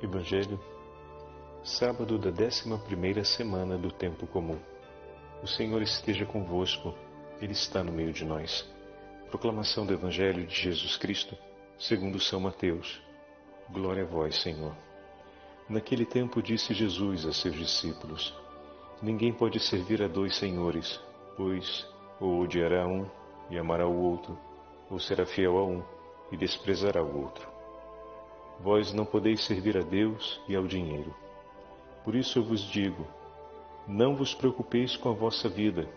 Evangelho, sábado da décima primeira semana do tempo comum. O Senhor esteja convosco, Ele está no meio de nós. Proclamação do Evangelho de Jesus Cristo, segundo São Mateus. Glória a vós, Senhor. Naquele tempo disse Jesus a seus discípulos: Ninguém pode servir a dois senhores, pois ou odiará um e amará o outro, ou será fiel a um e desprezará o outro. Vós não podeis servir a Deus e ao dinheiro. Por isso eu vos digo: não vos preocupeis com a vossa vida,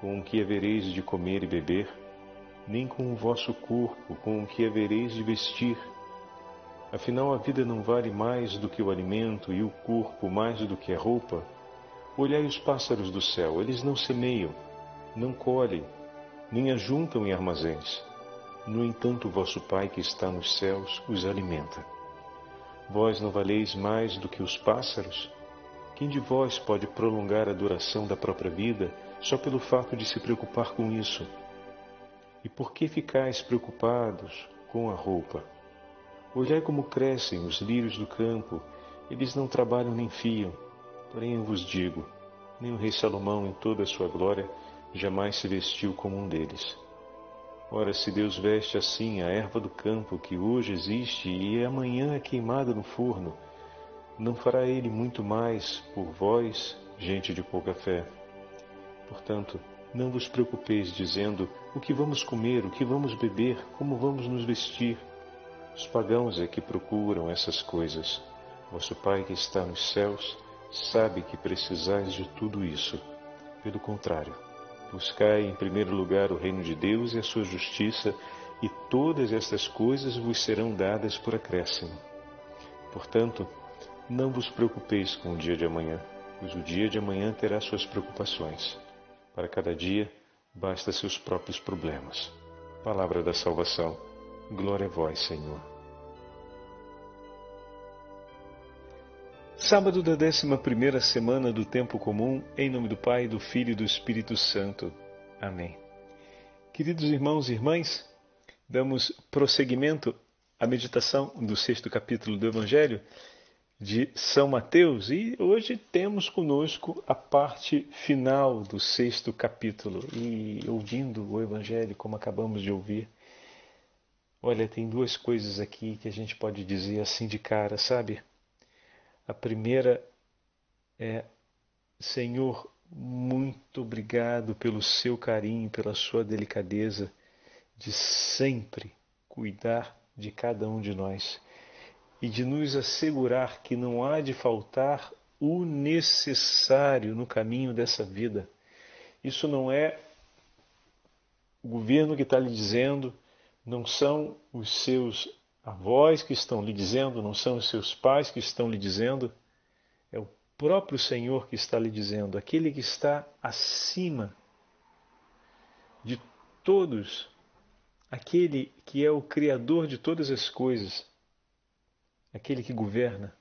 com o que havereis de comer e beber, nem com o vosso corpo, com o que havereis de vestir. Afinal, a vida não vale mais do que o alimento e o corpo mais do que a roupa. Olhai os pássaros do céu, eles não semeiam, não colhem, nem ajuntam em armazéns no entanto, vosso Pai que está nos céus os alimenta. Vós não valeis mais do que os pássaros? Quem de vós pode prolongar a duração da própria vida só pelo fato de se preocupar com isso? E por que ficais preocupados com a roupa? Olhai como crescem os lírios do campo, eles não trabalham nem fiam. Porém eu vos digo, nem o rei Salomão em toda a sua glória jamais se vestiu como um deles. Ora, se Deus veste assim a erva do campo que hoje existe e amanhã é queimada no forno, não fará Ele muito mais por vós, gente de pouca fé? Portanto, não vos preocupeis dizendo o que vamos comer, o que vamos beber, como vamos nos vestir. Os pagãos é que procuram essas coisas. Vosso Pai que está nos céus sabe que precisais de tudo isso. Pelo contrário, Buscai em primeiro lugar o reino de Deus e a sua justiça, e todas estas coisas vos serão dadas por acréscimo. Portanto, não vos preocupeis com o dia de amanhã, pois o dia de amanhã terá suas preocupações. Para cada dia, basta seus próprios problemas. Palavra da salvação. Glória a vós, Senhor. Sábado da 11 semana do Tempo Comum, em nome do Pai, do Filho e do Espírito Santo. Amém. Queridos irmãos e irmãs, damos prosseguimento à meditação do sexto capítulo do Evangelho de São Mateus e hoje temos conosco a parte final do sexto capítulo. E ouvindo o Evangelho, como acabamos de ouvir, olha, tem duas coisas aqui que a gente pode dizer assim de cara, sabe? A primeira é: Senhor, muito obrigado pelo seu carinho, pela sua delicadeza de sempre cuidar de cada um de nós e de nos assegurar que não há de faltar o necessário no caminho dessa vida. Isso não é o governo que está lhe dizendo, não são os seus avós que estão lhe dizendo, não são os seus pais que estão lhe dizendo, é o próprio Senhor que está lhe dizendo, aquele que está acima de todos, aquele que é o Criador de todas as coisas, aquele que governa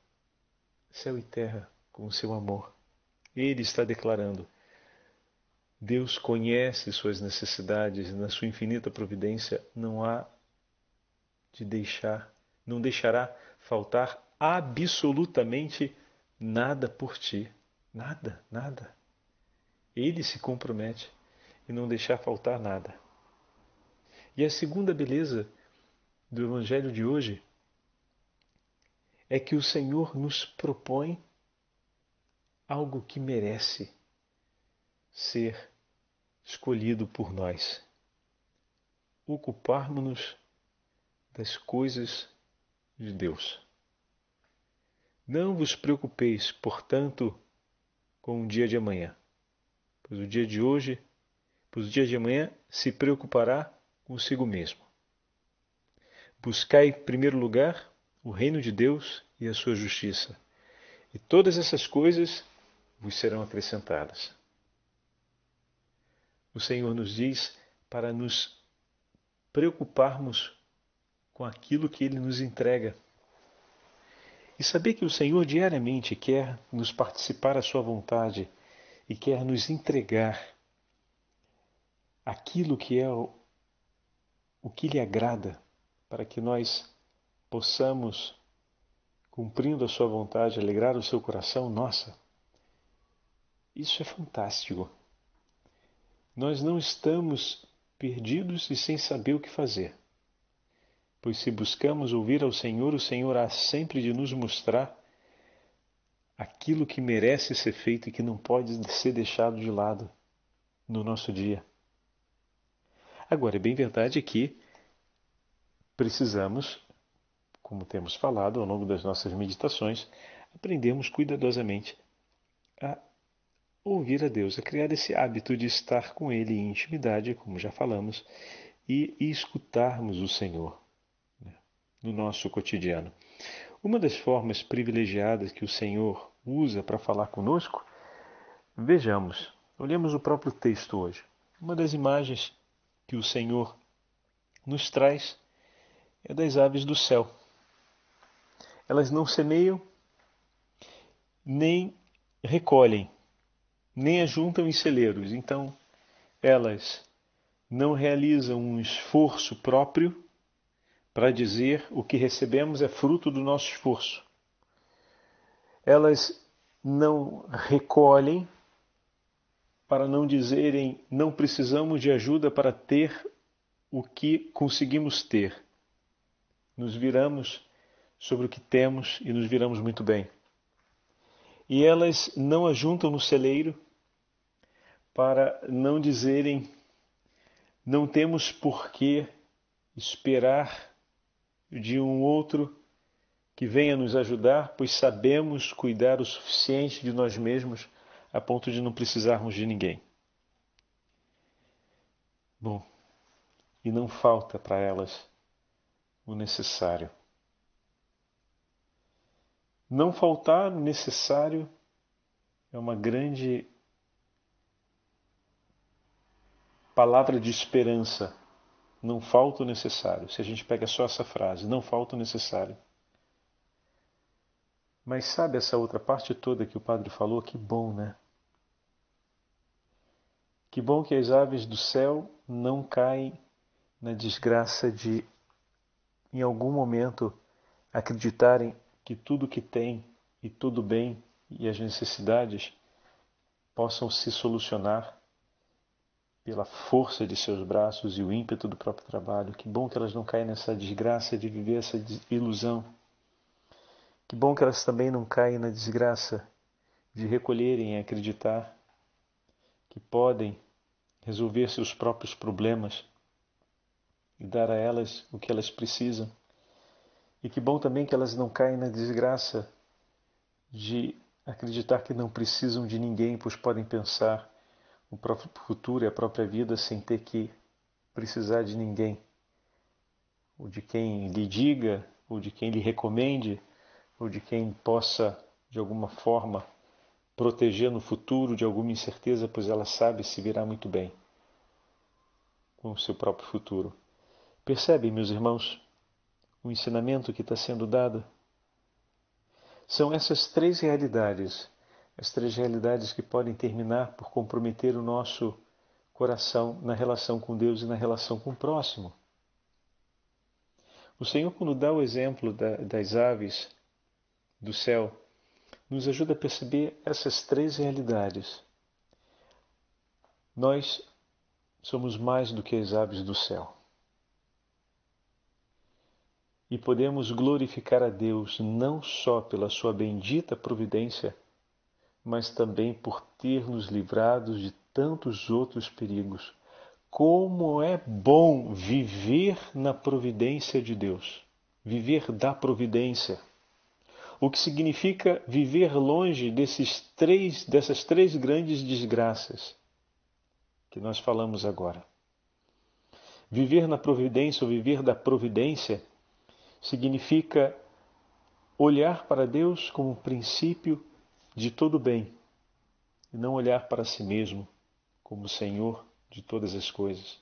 céu e terra com o seu amor. Ele está declarando: Deus conhece suas necessidades, na sua infinita providência não há de deixar, não deixará faltar absolutamente nada por ti. Nada, nada. Ele se compromete em não deixar faltar nada. E a segunda beleza do Evangelho de hoje é que o Senhor nos propõe algo que merece ser escolhido por nós. Ocuparmos-nos das coisas de Deus. Não vos preocupeis, portanto, com o dia de amanhã, pois o dia de hoje, pois o dia de amanhã se preocupará consigo mesmo. Buscai em primeiro lugar o reino de Deus e a sua justiça, e todas essas coisas vos serão acrescentadas. O Senhor nos diz para nos preocuparmos com aquilo que Ele nos entrega. E saber que o Senhor diariamente quer nos participar à Sua vontade e quer nos entregar aquilo que é o, o que lhe agrada, para que nós possamos cumprindo a sua vontade, alegrar o seu coração, nossa, isso é fantástico. Nós não estamos perdidos e sem saber o que fazer. Pois se buscamos ouvir ao Senhor, o Senhor há sempre de nos mostrar aquilo que merece ser feito e que não pode ser deixado de lado no nosso dia. Agora, é bem verdade que precisamos, como temos falado ao longo das nossas meditações, aprendermos cuidadosamente a ouvir a Deus, a criar esse hábito de estar com Ele em intimidade, como já falamos, e, escutarmos o Senhor no nosso cotidiano. Uma das formas privilegiadas que o Senhor usa para falar conosco, vejamos, olhemos o próprio texto hoje. Uma das imagens que o Senhor nos traz é das aves do céu. Elas não semeiam, nem recolhem, nem ajuntam em celeiros. Então, elas não realizam um esforço próprio para dizer o que recebemos é fruto do nosso esforço. Elas não recolhem para não dizerem não precisamos de ajuda para ter o que conseguimos ter. Nos viramos sobre o que temos e nos viramos muito bem. E elas não ajuntam no celeiro para não dizerem não temos por que esperar de um outro que venha nos ajudar, pois sabemos cuidar o suficiente de nós mesmos a ponto de não precisarmos de ninguém. Bom, e não falta para elas o necessário. Não faltar o necessário é uma grande palavra de esperança não falta o necessário. Se a gente pega só essa frase, não falta o necessário. Mas sabe essa outra parte toda que o padre falou? Que bom, né? Que bom que as aves do céu não caem na desgraça de, em algum momento, acreditarem que tudo que tem e tudo bem e as necessidades possam se solucionar pela força de seus braços e o ímpeto do próprio trabalho. Que bom que elas não caem nessa desgraça de viver essa ilusão. Que bom que elas também não caem na desgraça de recolherem e acreditar que podem resolver seus próprios problemas e dar a elas o que elas precisam. E que bom também que elas não caem na desgraça de acreditar que não precisam de ninguém, pois podem pensar o próprio futuro e a própria vida sem ter que precisar de ninguém, ou de quem lhe diga, ou de quem lhe recomende, ou de quem possa, de alguma forma, proteger no futuro de alguma incerteza, pois ela sabe se virá muito bem com o seu próprio futuro. Percebem, meus irmãos, o ensinamento que está sendo dado? São essas três realidades as três realidades que podem terminar por comprometer o nosso coração na relação com Deus e na relação com o próximo. O Senhor, quando dá o exemplo da, das aves do céu, nos ajuda a perceber essas três realidades. Nós somos mais do que as aves do céu. E podemos glorificar a Deus não só pela sua bendita providência, mas também por ter nos livrado de tantos outros perigos. Como é bom viver na providência de Deus, viver da providência. O que significa viver longe desses três, dessas três grandes desgraças que nós falamos agora. Viver na providência ou viver da providência significa olhar para Deus como princípio de todo bem e não olhar para si mesmo como Senhor de todas as coisas.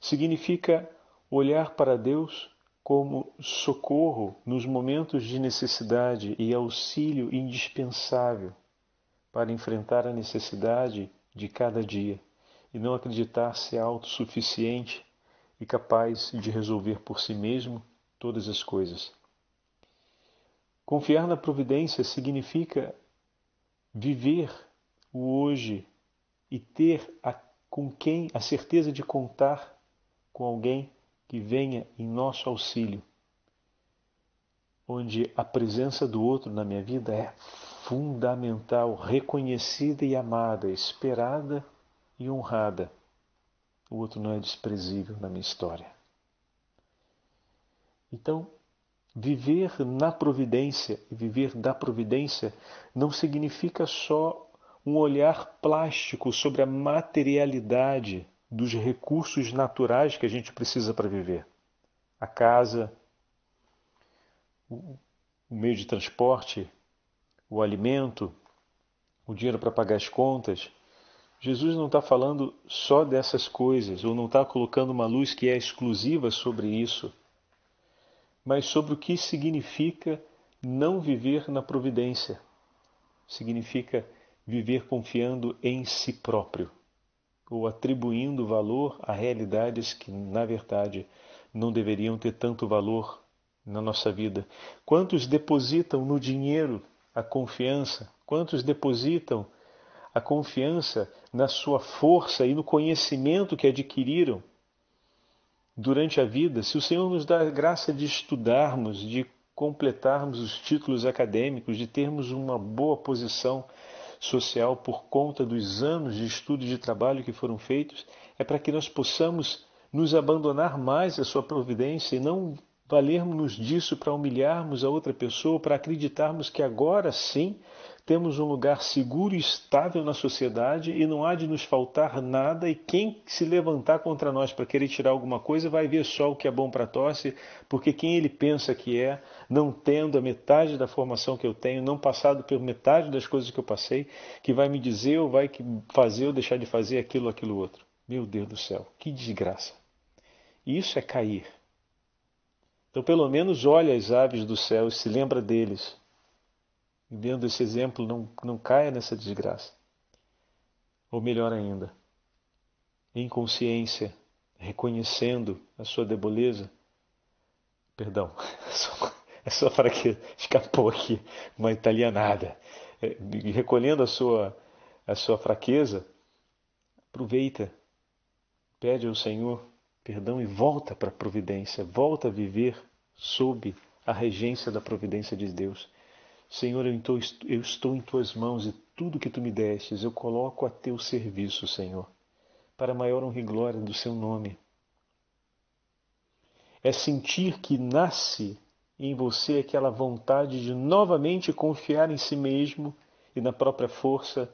Significa olhar para Deus como socorro nos momentos de necessidade e auxílio indispensável para enfrentar a necessidade de cada dia e não acreditar ser autossuficiente e capaz de resolver por si mesmo todas as coisas. Confiar na providência significa viver o hoje e ter a, com quem a certeza de contar com alguém que venha em nosso auxílio, onde a presença do outro na minha vida é fundamental, reconhecida e amada, esperada e honrada. O outro não é desprezível na minha história. Então, viver na providência e viver da providência não significa só um olhar plástico sobre a materialidade dos recursos naturais que a gente precisa para viver. A casa, o meio de transporte, o alimento, o dinheiro para pagar as contas. Jesus não está falando só dessas coisas, ou não está colocando uma luz que é exclusiva sobre isso, mas sobre o que significa não viver na providência. Significa viver confiando em si próprio ou atribuindo valor a realidades que, na verdade, não deveriam ter tanto valor na nossa vida. Quantos depositam no dinheiro a confiança? Quantos depositam a confiança na sua força e no conhecimento que adquiriram durante a vida? Se o Senhor nos dá a graça de estudarmos, de completarmos os títulos acadêmicos, de termos uma boa posição social por conta dos anos de estudo e de trabalho que foram feitos, é para que nós possamos nos abandonar mais à sua providência e não valermos disso para humilharmos a outra pessoa, para acreditarmos que agora sim temos um lugar seguro e estável na sociedade e não há de nos faltar nada, e quem se levantar contra nós para querer tirar alguma coisa vai ver só o que é bom para tosse, porque quem ele pensa que é, não tendo a metade da formação que eu tenho, não passado por metade das coisas que eu passei, que vai me dizer ou vai fazer ou deixar de fazer aquilo ou aquilo outro. Meu Deus do céu, que desgraça. Isso é cair. Então, pelo menos, olha as aves do céu e se lembra deles e vendo esse exemplo, não, não caia nessa desgraça. Ou melhor ainda, em consciência, reconhecendo a sua deboleza, perdão, a sua fraqueza, escapou aqui uma italianada, é, recolhendo a sua, a sua fraqueza, aproveita, pede ao Senhor perdão e volta para a providência, volta a viver sob a regência da providência de Deus. Senhor, eu estou, em tuas mãos e tudo que tu me destes eu coloco a teu serviço, Senhor, para maior honra e glória do seu nome. É sentir que nasce em você aquela vontade de novamente confiar em si mesmo e na própria força,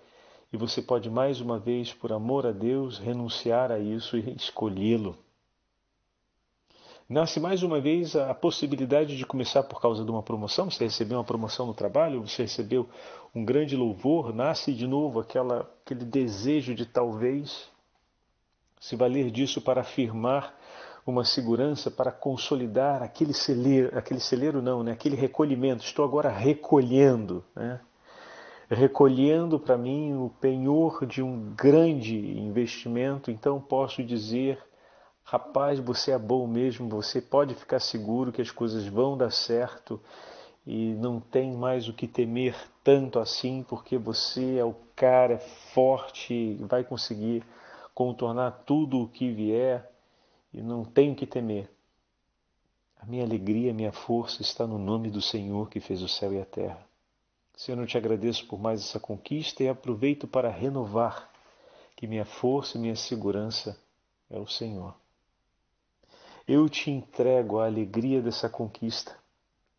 e você pode mais uma vez, por amor a Deus, renunciar a isso e escolhê-lo nasce mais uma vez a possibilidade de começar por causa de uma promoção. Você recebeu uma promoção no trabalho, você recebeu um grande louvor, nasce de novo aquela, aquele desejo de talvez se valer disso para afirmar uma segurança, para consolidar aquele celeiro, aquele celeiro não, né? aquele recolhimento. Estou agora recolhendo, né? recolhendo para mim o penhor de um grande investimento, então posso dizer Rapaz, você é bom mesmo, você pode ficar seguro que as coisas vão dar certo e não tem mais o que temer tanto assim, porque você é o cara forte, vai conseguir contornar tudo o que vier e não tem o que temer. A minha alegria, a minha força está no nome do Senhor que fez o céu e a terra. Senhor, eu te agradeço por mais essa conquista e aproveito para renovar que minha força e minha segurança é o Senhor. Eu te entrego a alegria dessa conquista.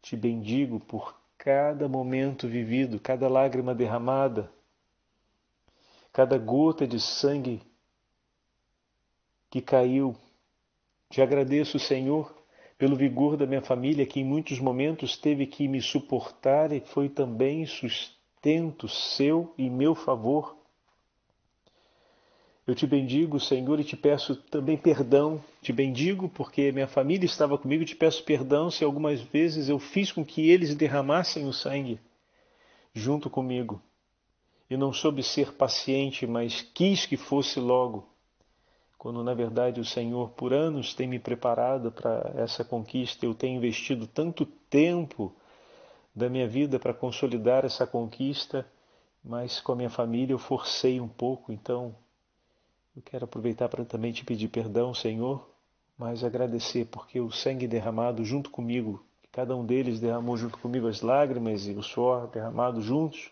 Te bendigo por cada momento vivido, cada lágrima derramada, cada gota de sangue que caiu. Te agradeço, Senhor, pelo vigor da minha família, que em muitos momentos teve que me suportar e foi também sustento seu e meu favor. Eu te bendigo, Senhor, e te peço também perdão. Te bendigo porque minha família estava comigo. Te peço perdão se algumas vezes eu fiz com que eles derramassem o sangue junto comigo. E não soube ser paciente, mas quis que fosse logo. Quando na verdade o Senhor por anos tem me preparado para essa conquista, eu tenho investido tanto tempo da minha vida para consolidar essa conquista, mas com a minha família eu forcei um pouco, então eu quero aproveitar para também te pedir perdão, Senhor, mas agradecer porque o sangue derramado junto comigo, cada um deles derramou junto comigo as lágrimas e o suor derramado juntos,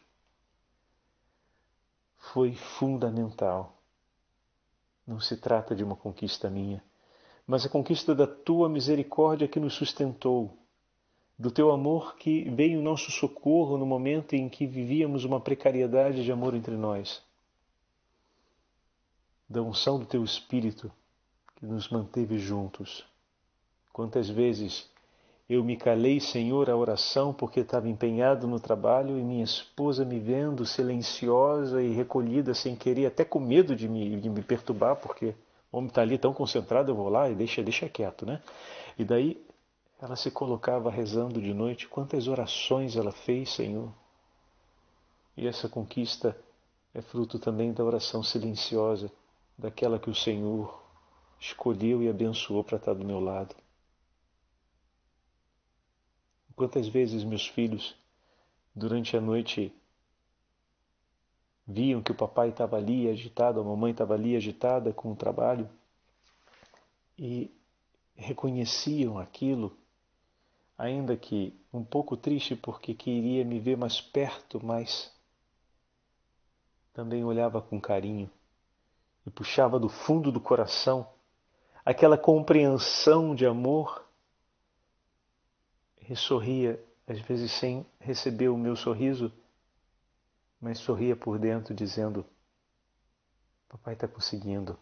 foi fundamental. Não se trata de uma conquista minha, mas a conquista da tua misericórdia que nos sustentou, do teu amor que veio em nosso socorro no momento em que vivíamos uma precariedade de amor entre nós, da unção do teu Espírito que nos manteve juntos. Quantas vezes eu me calei, Senhor, a oração porque estava empenhado no trabalho e minha esposa me vendo silenciosa e recolhida, sem querer, até com medo de me, de me perturbar, porque o homem está ali tão concentrado, eu vou lá e deixa, deixa quieto, né? E daí ela se colocava rezando de noite. Quantas orações ela fez, Senhor? E essa conquista é fruto também da oração silenciosa, daquela que o Senhor escolheu e abençoou para estar do meu lado. Quantas vezes meus filhos, durante a noite, viam que o papai estava ali agitado, a mamãe estava ali agitada com o trabalho e reconheciam aquilo, ainda que um pouco triste porque queria me ver mais perto, mas também olhava com carinho e puxava do fundo do coração aquela compreensão de amor e sorria, às vezes sem receber o meu sorriso, mas sorria por dentro, dizendo: Papai está conseguindo.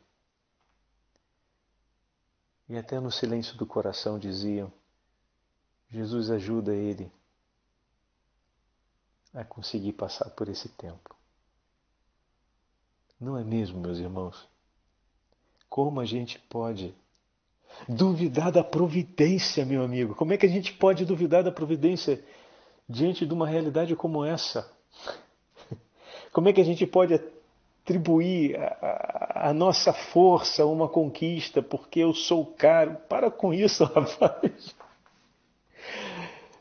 E até no silêncio do coração diziam: Jesus ajuda ele a conseguir passar por esse tempo. Não é mesmo, meus irmãos? Como a gente pode Duvidar da providência, meu amigo. Como é que a gente pode duvidar da providência diante de uma realidade como essa? Como é que a gente pode atribuir a, a, a nossa força a uma conquista porque eu sou caro? Para com isso, rapaz.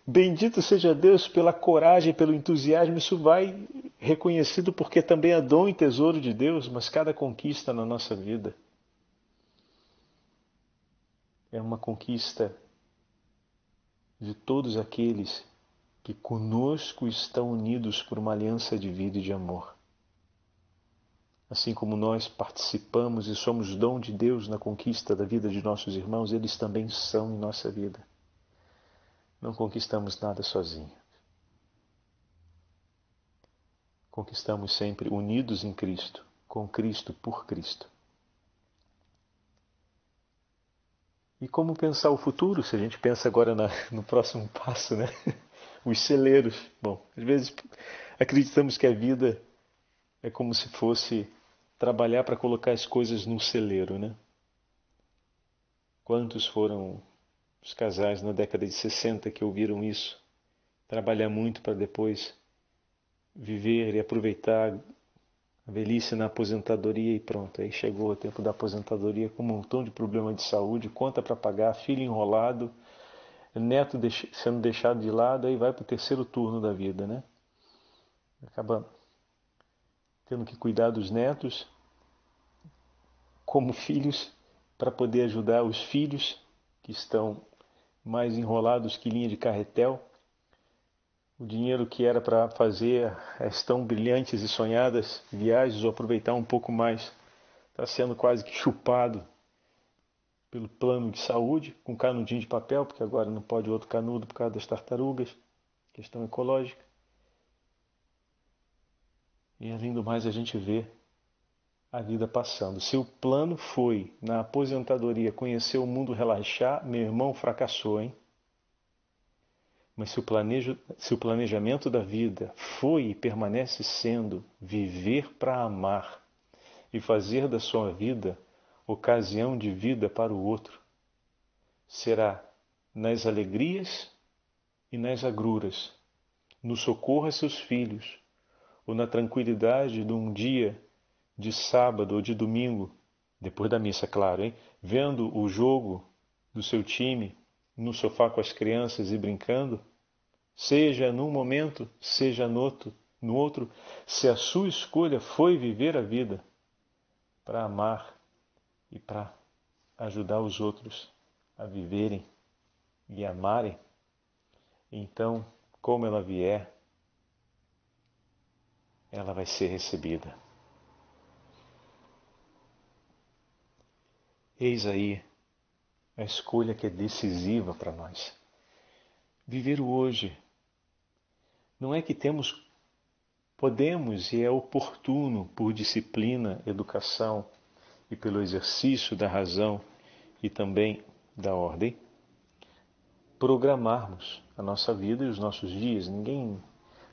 Bendito seja Deus pela coragem, pelo entusiasmo. Isso vai reconhecido porque também é dom e tesouro de Deus, mas cada conquista na nossa vida é uma conquista de todos aqueles que conosco estão unidos por uma aliança de vida e de amor. Assim como nós participamos e somos dom de Deus na conquista da vida de nossos irmãos, eles também são em nossa vida. Não conquistamos nada sozinhos. Conquistamos sempre unidos em Cristo, com Cristo, por Cristo. E como pensar o futuro, se a gente pensa agora na, no próximo passo, né? Os celeiros. Bom, às vezes acreditamos que a vida é como se fosse trabalhar para colocar as coisas num celeiro, né? Quantos foram os casais na década de 60 que ouviram isso? Trabalhar muito para depois viver e aproveitar a velhice na aposentadoria e pronto. Aí chegou o tempo da aposentadoria com um montão de problema de saúde, conta para pagar, filho enrolado, neto sendo deixado de lado, aí vai para o terceiro turno da vida, né? Acaba tendo que cuidar dos netos como filhos para poder ajudar os filhos que estão mais enrolados que linha de carretel o dinheiro que era para fazer as tão brilhantes e sonhadas viagens ou aproveitar um pouco mais está sendo quase que chupado pelo plano de saúde, com canudinho de papel, porque agora não pode outro canudo por causa das tartarugas, questão ecológica. E além do mais, a gente vê a vida passando. Se o plano foi, na aposentadoria, conhecer o mundo relaxar, meu irmão fracassou, hein? Mas se o, planejo, se o planejamento da vida foi e permanece sendo viver para amar e fazer da sua vida ocasião de vida para o outro, será nas alegrias e nas agruras, no socorro a seus filhos, ou na tranquilidade de um dia de sábado ou de domingo, depois da missa, claro, hein? vendo o jogo do seu time no sofá com as crianças e brincando, seja num momento, seja no outro, no outro, se a sua escolha foi viver a vida para amar e para ajudar os outros a viverem e amarem, então, como ela vier, ela vai ser recebida. Eis aí a escolha que é decisiva para nós. Viver o hoje. Não é que temos, podemos e é oportuno, por disciplina, educação e pelo exercício da razão e também da ordem, programarmos a nossa vida e os nossos dias. Ninguém,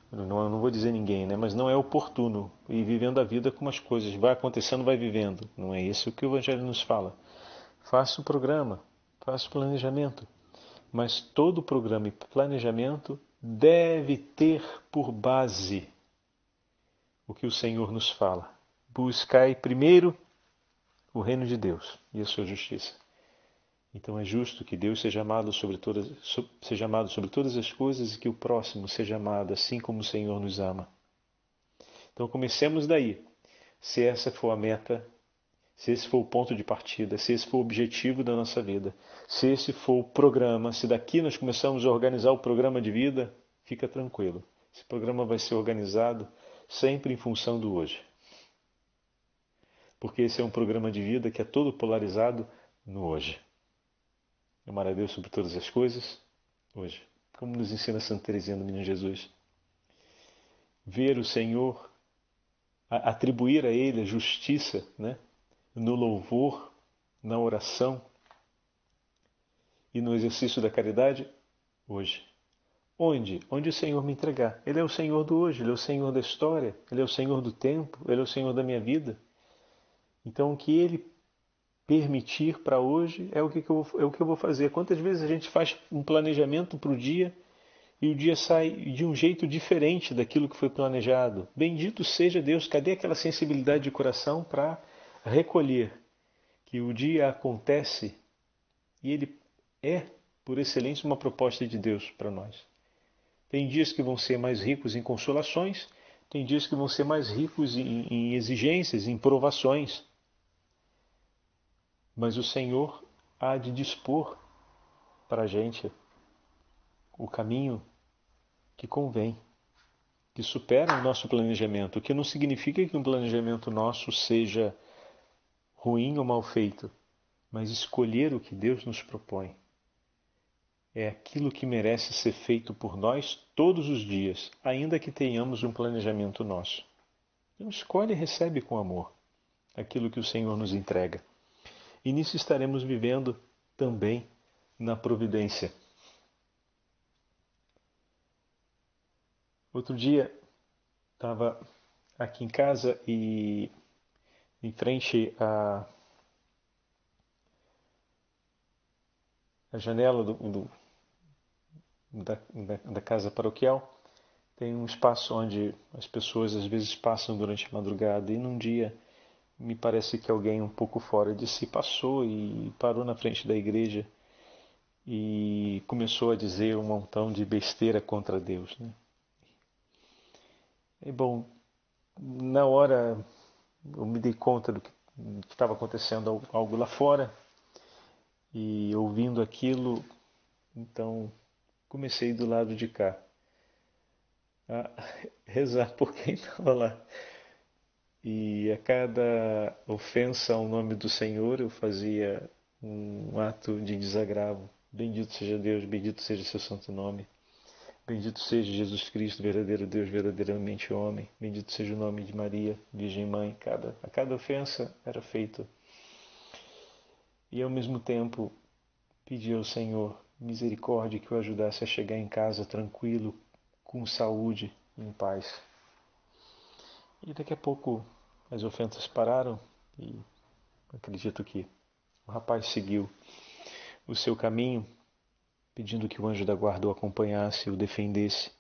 não, não vou dizer ninguém, né? mas não é oportuno ir vivendo a vida como as coisas vai acontecendo, vai vivendo. Não é isso que o Evangelho nos fala. Faça o programa, faça o planejamento, mas todo programa e planejamento deve ter por base o que o Senhor nos fala. Buscai primeiro o reino de Deus e a sua justiça. Então é justo que Deus seja amado sobre todas, seja amado sobre todas as coisas e que o próximo seja amado assim como o Senhor nos ama. Então comecemos daí. Se essa for a meta, se esse for o ponto de partida, se esse for o objetivo da nossa vida, se esse for o programa, se daqui nós começamos a organizar o programa de vida, fica tranquilo. Esse programa vai ser organizado sempre em função do hoje. Porque esse é um programa de vida que é todo polarizado no hoje. Amar a Deus sobre todas as coisas, hoje. Como nos ensina Santa Teresinha do Menino Jesus. Ver o Senhor, atribuir a Ele a justiça, né? No louvor, na oração e no exercício da caridade, hoje. Onde? Onde o Senhor me entregar. Ele é o Senhor do hoje, Ele é o Senhor da história, Ele é o Senhor do tempo, Ele é o Senhor da minha vida. Então, o que Ele permitir para hoje é o que, eu, é o que eu vou fazer. Quantas vezes a gente faz um planejamento para o dia e o dia sai de um jeito diferente daquilo que foi planejado? Bendito seja Deus, cadê aquela sensibilidade de coração para recolher que o dia acontece e ele é, por excelência, uma proposta de Deus para nós. Tem dias que vão ser mais ricos em consolações, tem dias que vão ser mais ricos em, em exigências, em provações. Mas o Senhor há de dispor para a gente o caminho que convém, que supera o nosso planejamento, o que não significa que um planejamento nosso seja ruim ou mal feito, mas escolher o que Deus nos propõe. É aquilo que merece ser feito por nós todos os dias, ainda que tenhamos um planejamento nosso. Então escolhe e recebe com amor aquilo que o Senhor nos entrega. E nisso estaremos vivendo também na providência. Outro dia estava aqui em casa e em frente à, janela do, do da, da, da, casa paroquial tem um espaço onde as pessoas às vezes passam durante a madrugada e num dia me parece que alguém um pouco fora de si passou e parou na frente da igreja e começou a dizer um montão de besteira contra Deus. Né? E bom, na hora eu me dei conta do que estava acontecendo algo lá fora e ouvindo aquilo, então comecei do lado de cá a rezar por quem estava lá. E a cada ofensa ao nome do Senhor eu fazia um ato de desagravo. Bendito seja Deus, bendito seja seu santo nome. Bendito seja Jesus Cristo, verdadeiro Deus, verdadeiramente homem. Bendito seja o nome de Maria, Virgem Mãe. Cada, a cada ofensa era feita. E ao mesmo tempo pedia ao Senhor misericórdia que o ajudasse a chegar em casa tranquilo, com saúde, em paz. E daqui a pouco as ofensas pararam e acredito que o rapaz seguiu o seu caminho, pedindo que o anjo da guarda o acompanhasse o defendesse,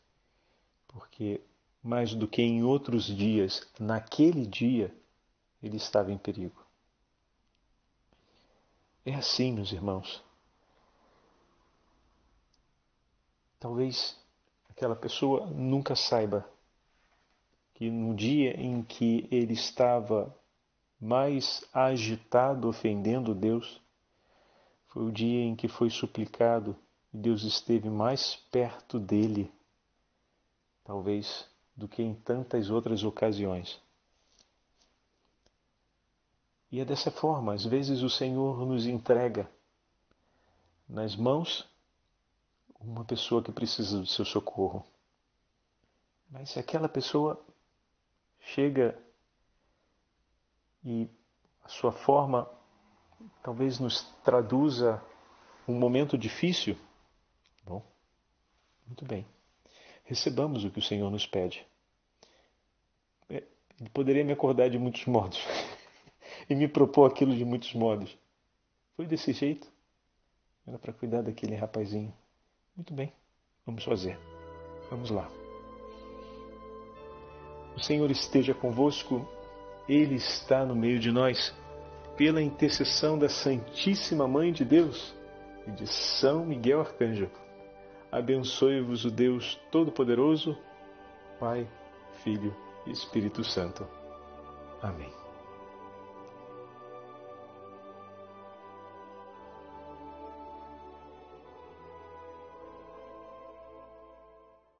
porque mais do que em outros dias, naquele dia, ele estava em perigo. É assim, meus irmãos. Talvez aquela pessoa nunca saiba que no dia em que ele estava mais agitado ofendendo Deus, foi o dia em que foi suplicado Deus esteve mais perto dele, talvez, do que em tantas outras ocasiões. E é dessa forma, às vezes o Senhor nos entrega nas mãos uma pessoa que precisa do seu socorro. Mas se aquela pessoa chega e a sua forma talvez nos traduza um momento difícil, bom, muito bem. Recebamos o que o Senhor nos pede. É, ele poderia me acordar de muitos modos. e me propôs aquilo de muitos modos. Foi desse jeito? Era para cuidar daquele rapazinho. Muito bem, vamos fazer. Vamos lá. O Senhor esteja convosco, Ele está no meio de nós. Pela intercessão da Santíssima Mãe de Deus e de São Miguel Arcanjo, abençoe-vos o Deus Todo-Poderoso, Pai, Filho e Espírito Santo. Amém.